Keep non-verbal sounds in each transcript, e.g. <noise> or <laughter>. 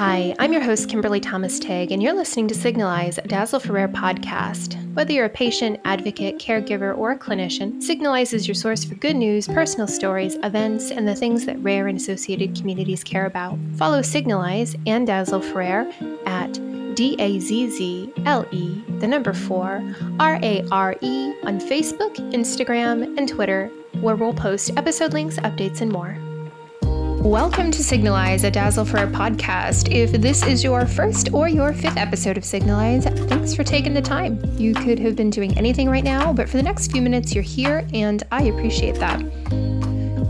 Hi, I'm your host, Kimberly Thomas Tagg, and you're listening to Signalise, a Dazzle for Rare podcast. Whether you're a patient, advocate, caregiver, or a clinician, Signalise is your source for good news, personal stories, events, and the things that rare and associated communities care about. Follow Signalise and Dazzle for Rare at D A Z Z L E, the number four, R A R E on Facebook, Instagram, and Twitter, where we'll post episode links, updates, and more. Welcome to Signalise, a Dazzle for Rare podcast. If this is your first or your fifth episode of Signalise, thanks for taking the time. You could have been doing anything right now, but for the next few minutes, you're here, and I appreciate that.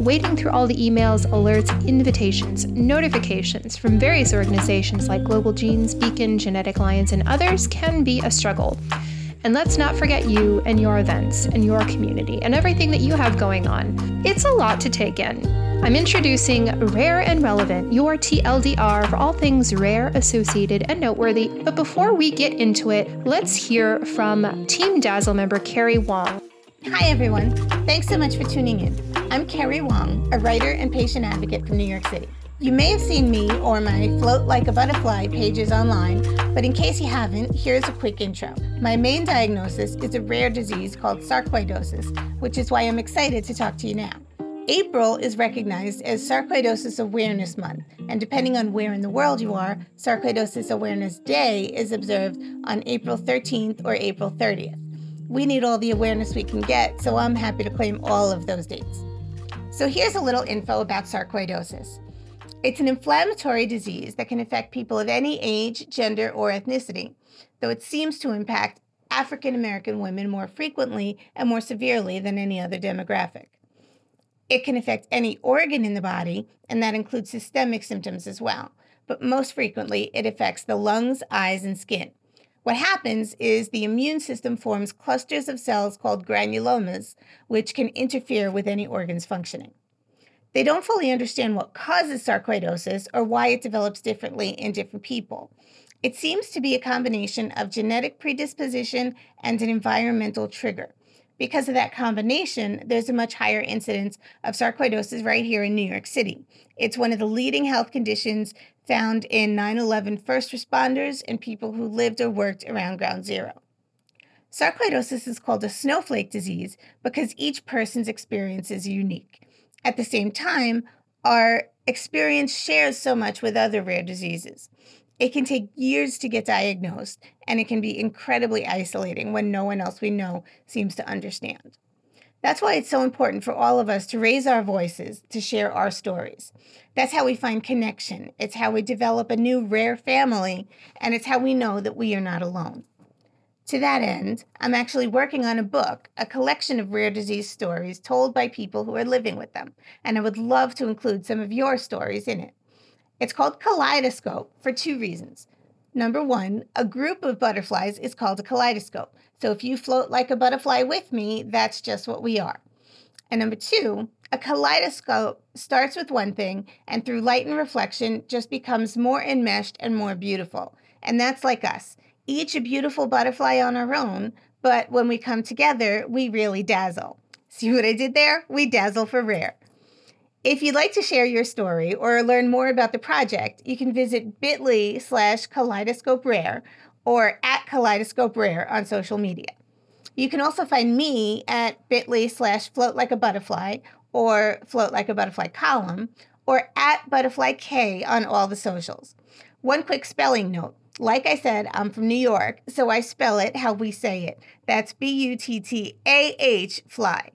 Wading through all the emails, alerts, invitations, notifications from various organizations like Global Genes, Beacon, Genetic Alliance, and others can be a struggle. And let's not forget you and your events and your community and everything that you have going on. It's a lot to take in. I'm introducing Rare and Relevant, your TLDR for all things rare, associated, and noteworthy. But before we get into it, let's hear from Team Dazzle member Kerry Wong. Hi, everyone. Thanks so much for tuning in. I'm Kerry Wong, a writer and patient advocate from New York City. You may have seen me or my Float Like a Butterfly pages online, but in case you haven't, here's a quick intro. My main diagnosis is a rare disease called sarcoidosis, which is why I'm excited to talk to you now. April is recognized as Sarcoidosis Awareness Month, and depending on where in the world you are, Sarcoidosis Awareness Day is observed on April 13th or April 30th. We need all the awareness we can get, so I'm happy to claim all of those dates. So here's a little info about sarcoidosis. It's an inflammatory disease that can affect people of any age, gender, or ethnicity, though it seems to impact African American women more frequently and more severely than any other demographic. It can affect any organ in the body, and that includes systemic symptoms as well. But most frequently, it affects the lungs, eyes, and skin. What happens is the immune system forms clusters of cells called granulomas, which can interfere with any organ's functioning. They don't fully understand what causes sarcoidosis or why it develops differently in different people. It seems to be a combination of genetic predisposition and an environmental trigger. Because of that combination, there's a much higher incidence of sarcoidosis right here in New York City. It's one of the leading health conditions found in 9 11 first responders and people who lived or worked around ground zero. Sarcoidosis is called a snowflake disease because each person's experience is unique. At the same time, our experience shares so much with other rare diseases. It can take years to get diagnosed, and it can be incredibly isolating when no one else we know seems to understand. That's why it's so important for all of us to raise our voices, to share our stories. That's how we find connection. It's how we develop a new rare family, and it's how we know that we are not alone. To that end, I'm actually working on a book, a collection of rare disease stories told by people who are living with them, and I would love to include some of your stories in it. It's called kaleidoscope for two reasons. Number one, a group of butterflies is called a kaleidoscope. So if you float like a butterfly with me, that's just what we are. And number two, a kaleidoscope starts with one thing and through light and reflection just becomes more enmeshed and more beautiful. And that's like us, each a beautiful butterfly on our own, but when we come together, we really dazzle. See what I did there? We dazzle for rare. If you'd like to share your story or learn more about the project, you can visit bit.ly slash kaleidoscope rare or at kaleidoscope rare on social media. You can also find me at bit.ly slash float like a butterfly or float like a butterfly column or at butterfly K on all the socials. One quick spelling note. Like I said, I'm from New York, so I spell it how we say it. That's B U T T A H fly.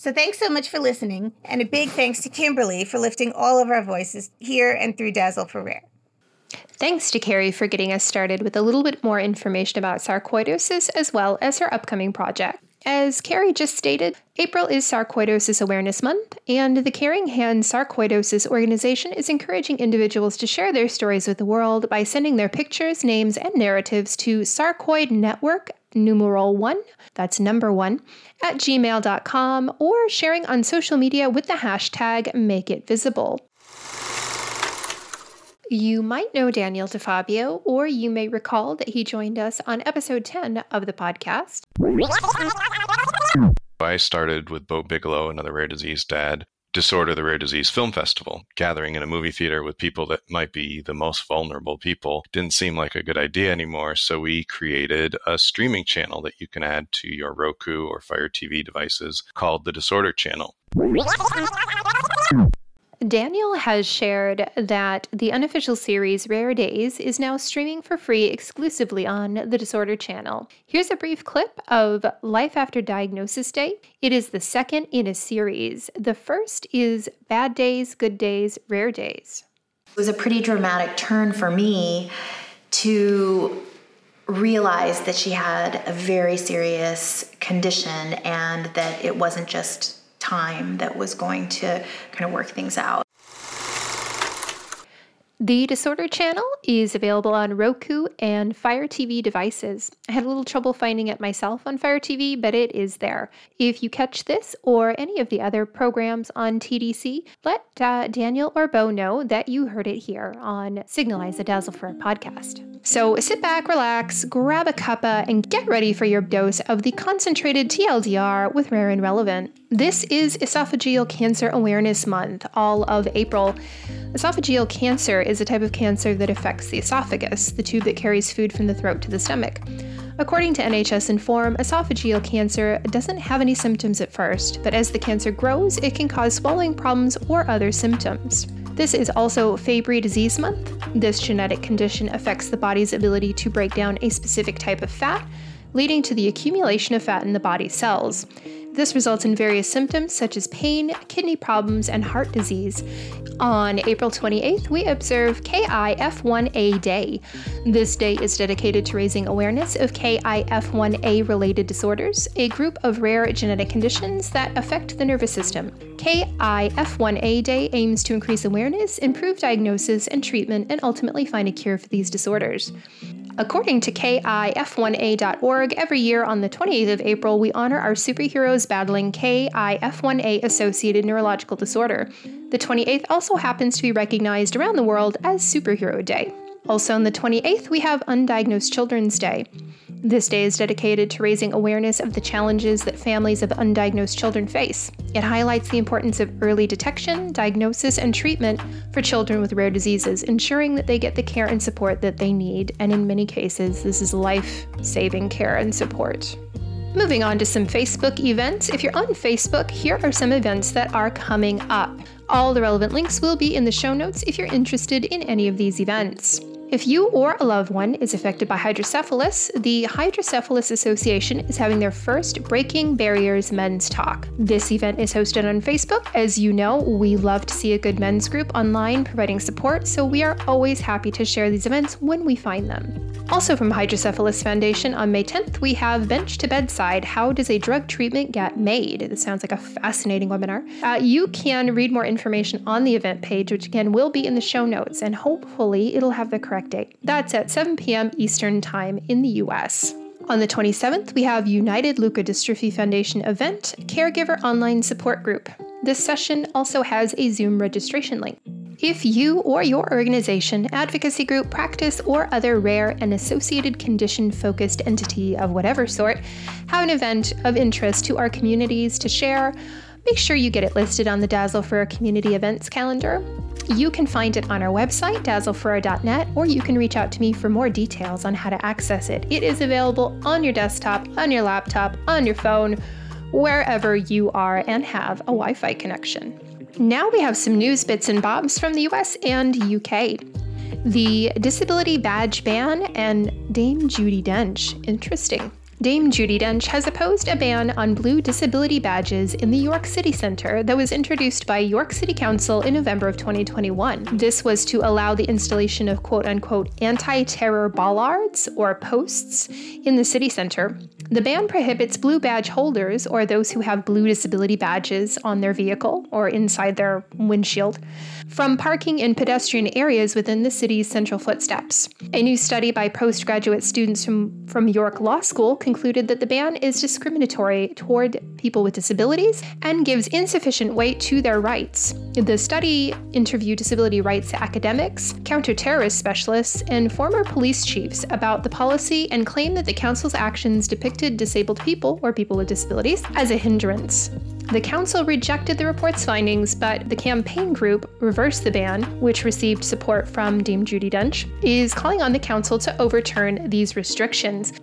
So thanks so much for listening, and a big thanks to Kimberly for lifting all of our voices here and through Dazzle for Rare. Thanks to Kerry for getting us started with a little bit more information about sarcoidosis as well as her upcoming project. As Kerry just stated, April is Sarcoidosis Awareness Month, and the Caring Hands Sarcoidosis organization is encouraging individuals to share their stories with the world by sending their pictures, names, and narratives to Sarcoid Network numeral one, that's number one, at gmail.com or sharing on social media with the hashtag Make It Visible. You might know Daniel DeFabio, or you may recall that he joined us on episode 10 of the podcast. I started with Bo Bigelow, another rare disease dad, Disorder the Rare Disease Film Festival. Gathering in a movie theater with people that might be the most vulnerable people didn't seem like a good idea anymore. So we created a streaming channel that you can add to your Roku or Fire TV devices called the Disorder Channel. Daniel has shared that the unofficial series Rare Days is now streaming for free exclusively on the Disorder channel. Here's a brief clip of Life After Diagnosis Day. It is the second in a series. The first is Bad Days, Good Days, Rare Days. It was a pretty dramatic turn for me to realize that she had a very serious condition and that it wasn't just time that was going to kind of work things out. The Disorder channel is available on Roku and Fire TV devices. I had a little trouble finding it myself on Fire TV, but it is there. If you catch this or any of the other programs on TDC, let uh, Daniel or Bo know that you heard it here on Signalise the Dazzle for Rare podcast. So sit back, relax, grab a cuppa, and get ready for your dose of the concentrated TLDR with Rare and Relevant. This is Esophageal Cancer Awareness Month, all of April. Esophageal cancer is a type of cancer that affects the esophagus, the tube that carries food from the throat to the stomach. According to NHS Inform, esophageal cancer doesn't have any symptoms at first, but as the cancer grows, it can cause swallowing problems or other symptoms. This is also Fabry Disease Month. This genetic condition affects the body's ability to break down a specific type of fat, leading to the accumulation of fat in the body's cells. This results in various symptoms such as pain, kidney problems, and heart disease. On April 28th, we observe KIF1A Day. This day is dedicated to raising awareness of KIF1A related disorders, a group of rare genetic conditions that affect the nervous system. KIF1A Day aims to increase awareness, improve diagnosis and treatment, and ultimately find a cure for these disorders. According to KIF1A.org, every year on the 28th of April, we honor our superheroes battling KIF1A associated neurological disorder. The 28th also happens to be recognized around the world as Superhero Day. Also on the 28th, we have Undiagnosed Children's Day. This day is dedicated to raising awareness of the challenges that families of undiagnosed children face. It highlights the importance of early detection, diagnosis, and treatment for children with rare diseases, ensuring that they get the care and support that they need, and in many cases, this is life saving care and support. Moving on to some Facebook events. If you're on Facebook, here are some events that are coming up. All the relevant links will be in the show notes if you're interested in any of these events. If you or a loved one is affected by hydrocephalus, the Hydrocephalus Association is having their first Breaking Barriers Men's Talk. This event is hosted on Facebook. As you know, we love to see a good men's group online providing support, so we are always happy to share these events when we find them. Also from Hydrocephalus Foundation on May 10th, we have Bench to Bedside How Does a Drug Treatment Get Made? This sounds like a fascinating webinar. Uh, you can read more information on the event page, which again will be in the show notes, and hopefully it'll have the correct date. That's at 7 p.m. Eastern Time in the US. On the 27th, we have United Leukodystrophy Foundation event, Caregiver Online Support Group. This session also has a Zoom registration link. If you or your organization, advocacy group, practice, or other rare and associated condition focused entity of whatever sort have an event of interest to our communities to share, make sure you get it listed on the Dazzle for Rare Community Events calendar. You can find it on our website, dazzleforare.net, or you can reach out to me for more details on how to access it. It is available on your desktop, on your laptop, on your phone, wherever you are and have a Wi Fi connection. Now we have some news bits and bobs from the US and UK. The disability badge ban and Dame Judi Dench. Interesting. Dame Judi Dench has opposed a ban on blue disability badges in the York City Centre that was introduced by York City Council in November of 2021. This was to allow the installation of quote unquote anti terror bollards or posts in the city centre. The ban prohibits blue badge holders or those who have blue disability badges on their vehicle or inside their windshield from parking in pedestrian areas within the city's central footsteps. A new study by postgraduate students from, from York Law School concluded that the ban is discriminatory toward people with disabilities and gives insufficient weight to their rights. The study interviewed disability rights academics, counterterrorist specialists, and former police chiefs about the policy and claimed that the council's actions depicted disabled people or people with disabilities as a hindrance. The council rejected the report's findings, but the campaign group Reverse the Ban, which received support from Dame Judi Dench, is calling on the council to overturn these restrictions.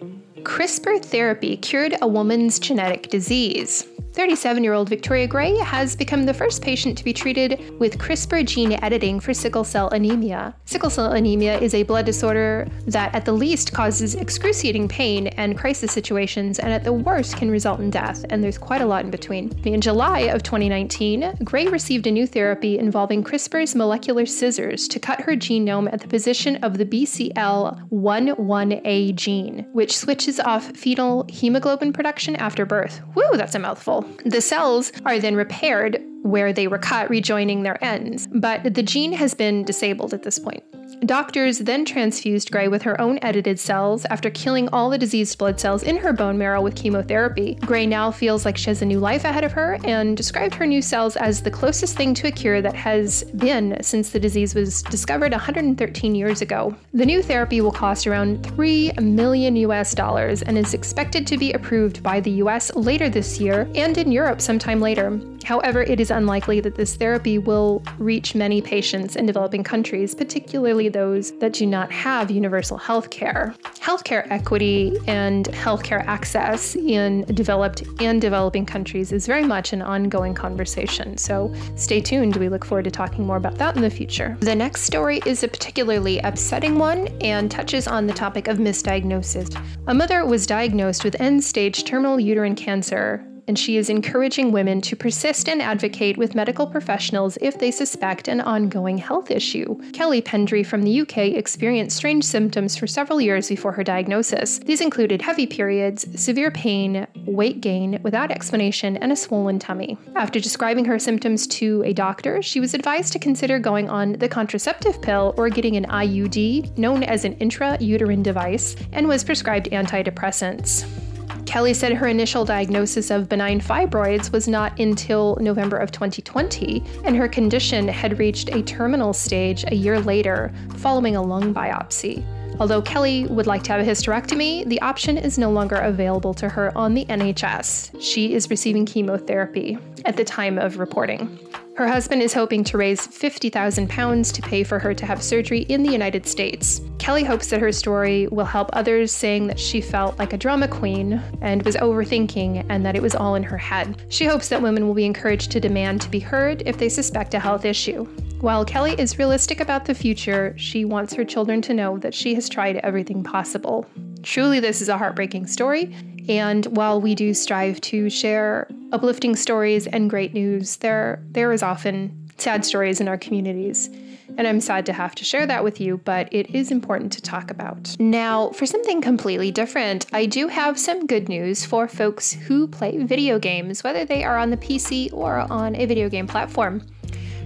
CRISPR therapy cured a woman's genetic disease. 37 year old Victoria Gray has become the first patient to be treated with CRISPR gene editing for sickle cell anemia. Sickle cell anemia is a blood disorder that, at the least, causes excruciating pain and crisis situations, and at the worst, can result in death, and there's quite a lot in between. In July of 2019, Gray received a new therapy involving CRISPR's molecular scissors to cut her genome at the position of the BCL11A gene, which switches off fetal hemoglobin production after birth. Woo, that's a mouthful. The cells are then repaired where they were cut, rejoining their ends, but the gene has been disabled at this point. Doctors then transfused Gray with her own edited cells after killing all the diseased blood cells in her bone marrow with chemotherapy. Gray now feels like she has a new life ahead of her and described her new cells as the closest thing to a cure that has been since the disease was discovered 113 years ago. The new therapy will cost around 3 million US dollars and is expected to be approved by the US later this year and in Europe sometime later. However, it is unlikely that this therapy will reach many patients in developing countries, particularly those that do not have universal health care. Healthcare equity and healthcare access in developed and developing countries is very much an ongoing conversation. So stay tuned. We look forward to talking more about that in the future. The next story is a particularly upsetting one and touches on the topic of misdiagnosis. A mother was diagnosed with end stage terminal uterine cancer and she is encouraging women to persist and advocate with medical professionals if they suspect an ongoing health issue. Kelly Pendry from the UK experienced strange symptoms for several years before her diagnosis. These included heavy periods, severe pain, weight gain without explanation, and a swollen tummy. After describing her symptoms to a doctor, she was advised to consider going on the contraceptive pill or getting an IUD, known as an intrauterine device, and was prescribed antidepressants. Kelly said her initial diagnosis of benign fibroids was not until November of 2020, and her condition had reached a terminal stage a year later following a lung biopsy. Although Kelly would like to have a hysterectomy, the option is no longer available to her on the NHS. She is receiving chemotherapy at the time of reporting. Her husband is hoping to raise 50,000 pounds to pay for her to have surgery in the United States. Kelly hopes that her story will help others, saying that she felt like a drama queen and was overthinking and that it was all in her head. She hopes that women will be encouraged to demand to be heard if they suspect a health issue. While Kelly is realistic about the future, she wants her children to know that she has tried everything possible. Truly, this is a heartbreaking story, and while we do strive to share uplifting stories and great news, there there is often sad stories in our communities. And I'm sad to have to share that with you, but it is important to talk about. Now, for something completely different, I do have some good news for folks who play video games, whether they are on the PC or on a video game platform.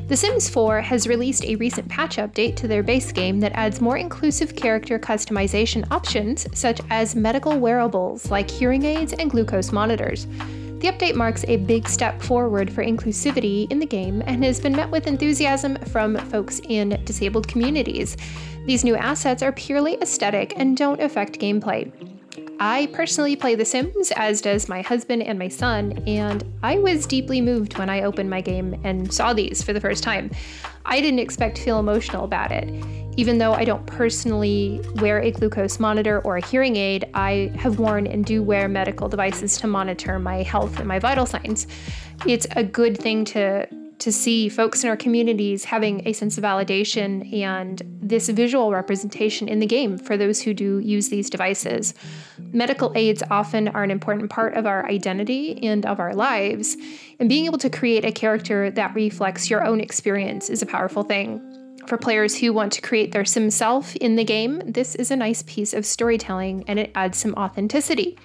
The Sims 4 has released a recent patch update to their base game that adds more inclusive character customization options, such as medical wearables like hearing aids and glucose monitors. The update marks a big step forward for inclusivity in the game and has been met with enthusiasm from folks in disabled communities. These new assets are purely aesthetic and don't affect gameplay. I personally play The Sims, as does my husband and my son, and I was deeply moved when I opened my game and saw these for the first time. I didn't expect to feel emotional about it. Even though I don't personally wear a glucose monitor or a hearing aid, I have worn and do wear medical devices to monitor my health and my vital signs. It's a good thing to to see folks in our communities having a sense of validation and this visual representation in the game for those who do use these devices. Medical aids often are an important part of our identity and of our lives, and being able to create a character that reflects your own experience is a powerful thing. For players who want to create their sim self in the game, this is a nice piece of storytelling and it adds some authenticity.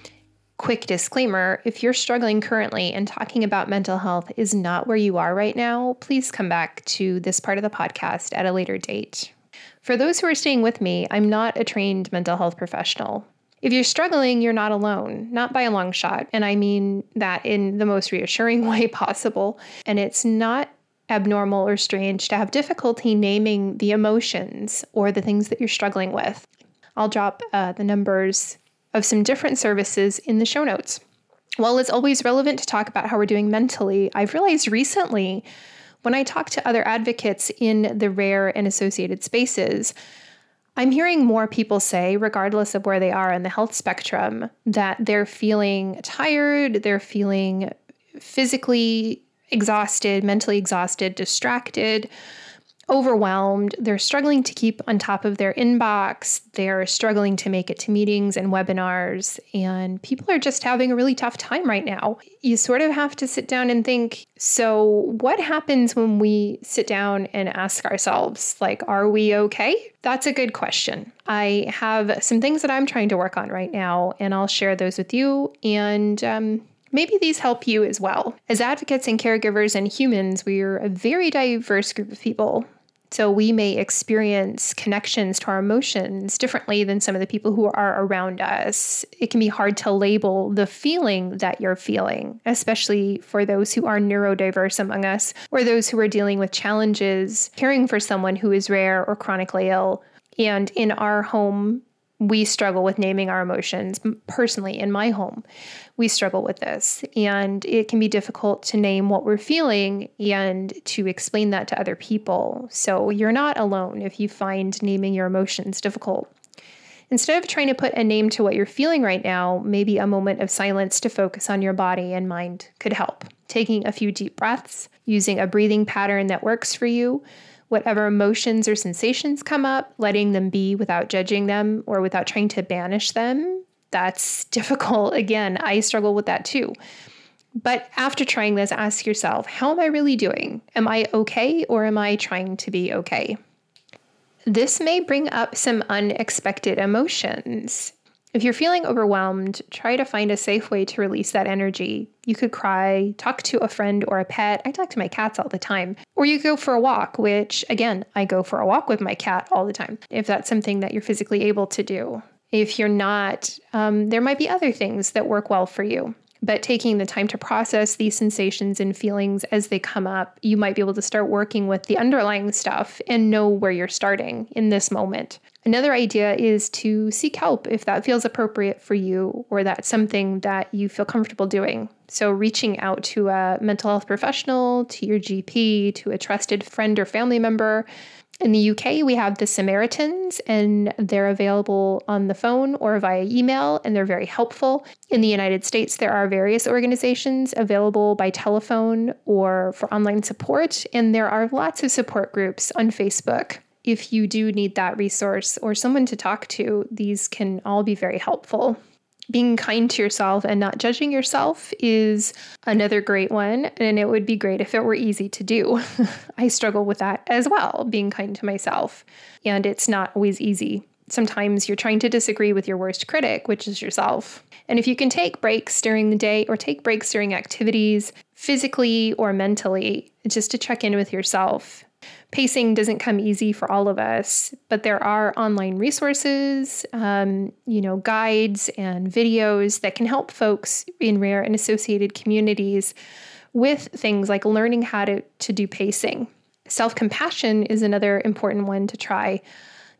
Quick disclaimer if you're struggling currently and talking about mental health is not where you are right now, please come back to this part of the podcast at a later date. For those who are staying with me, I'm not a trained mental health professional. If you're struggling, you're not alone, not by a long shot. And I mean that in the most reassuring <laughs> way possible. And it's not abnormal or strange to have difficulty naming the emotions or the things that you're struggling with. I'll drop uh, the numbers of some different services in the show notes. While it's always relevant to talk about how we're doing mentally, I've realized recently when I talk to other advocates in the rare and associated spaces, I'm hearing more people say, regardless of where they are in the health spectrum, that they're feeling tired, they're feeling physically exhausted, mentally exhausted, distracted, overwhelmed. They're struggling to keep on top of their inbox. They're struggling to make it to meetings and webinars. And people are just having a really tough time right now. You sort of have to sit down and think so, what happens when we sit down and ask ourselves, like, are we okay? That's a good question. I have some things that I'm trying to work on right now, and I'll share those with you. And, um, Maybe these help you as well. As advocates and caregivers and humans, we're a very diverse group of people. So we may experience connections to our emotions differently than some of the people who are around us. It can be hard to label the feeling that you're feeling, especially for those who are neurodiverse among us or those who are dealing with challenges caring for someone who is rare or chronically ill. And in our home we struggle with naming our emotions. Personally, in my home, we struggle with this. And it can be difficult to name what we're feeling and to explain that to other people. So you're not alone if you find naming your emotions difficult. Instead of trying to put a name to what you're feeling right now, maybe a moment of silence to focus on your body and mind could help. Taking a few deep breaths, using a breathing pattern that works for you whatever emotions or sensations come up, letting them be without judging them or without trying to banish them. That's <laughs> difficult. Again, I struggle with that too. But after trying this, ask yourself how am I really doing? Am I okay or am I trying to be okay? This may bring up some unexpected emotions. If you're feeling overwhelmed, try to find a safe way to release that energy. You could cry, talk to a friend or a pet. I talk to my cats all the time. Or you go for a walk, which, again, I go for a walk with my cat all the time, if that's something that you're physically able to do. If you're not, um, there might be other things that work well for you. But taking the time to process these sensations and feelings as they come up, you might be able to start working with the underlying stuff and know where you're starting in this moment. Another idea is to seek help if that feels appropriate for you or that's something that you feel comfortable doing. So, reaching out to a mental health professional, to your GP, to a trusted friend or family member in the UK, we have the Samaritans, and they're available on the phone or via email, and they're very helpful. In the United States, there are various organizations available by telephone or for online support, and there are lots of support groups on Facebook. If you do need that resource or someone to talk to, these can all be very helpful being kind to yourself and not judging yourself is another great one. And it would be great if it were easy to do. <laughs> I struggle with that as well, being kind to myself. And it's not always easy. Sometimes you're trying to disagree with your worst critic, which is yourself. And if you can take breaks during the day or take breaks during activities, physically or mentally, just to check in with yourself pacing doesn't come easy for all of us, but there are online resources, um, you know, guides and videos that can help folks in rare and associated communities with things like learning how to, to do pacing. Self compassion is another important one to try.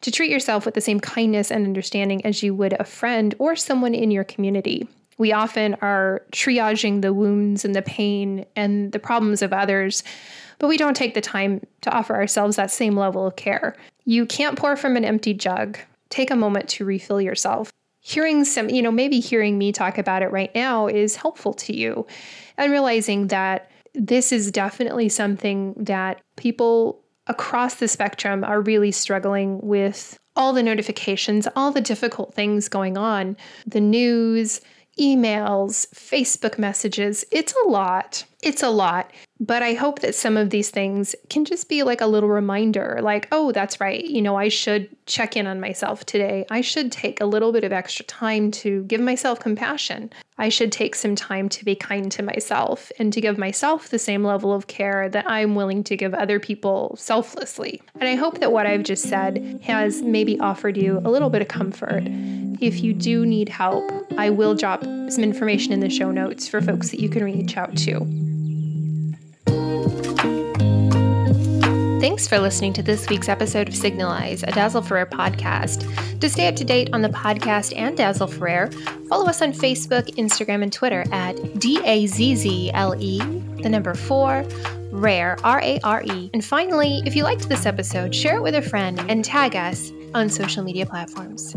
To treat yourself with the same kindness and understanding as you would a friend or someone in your community. We often are triaging the wounds and the pain and the problems of others but we don't take the time to offer ourselves that same level of care. You can't pour from an empty jug. Take a moment to refill yourself. Hearing some, you know, maybe hearing me talk about it right now is helpful to you and realizing that this is definitely something that people across the spectrum are really struggling with all the notifications, all the difficult things going on, the news, emails, Facebook messages. It's a lot. It's a lot. But I hope that some of these things can just be like a little reminder like, oh, that's right. You know, I should check in on myself today. I should take a little bit of extra time to give myself compassion. I should take some time to be kind to myself and to give myself the same level of care that I'm willing to give other people selflessly. And I hope that what I've just said has maybe offered you a little bit of comfort. If you do need help, I will drop some information in the show notes for folks that you can reach out to. Thanks for listening to this week's episode of Signalise, a Dazzle for Rare podcast. To stay up to date on the podcast and Dazzle for Rare, follow us on Facebook, Instagram, and Twitter at D A Z Z L E, the number four, Rare, R A R E. And finally, if you liked this episode, share it with a friend and tag us on social media platforms.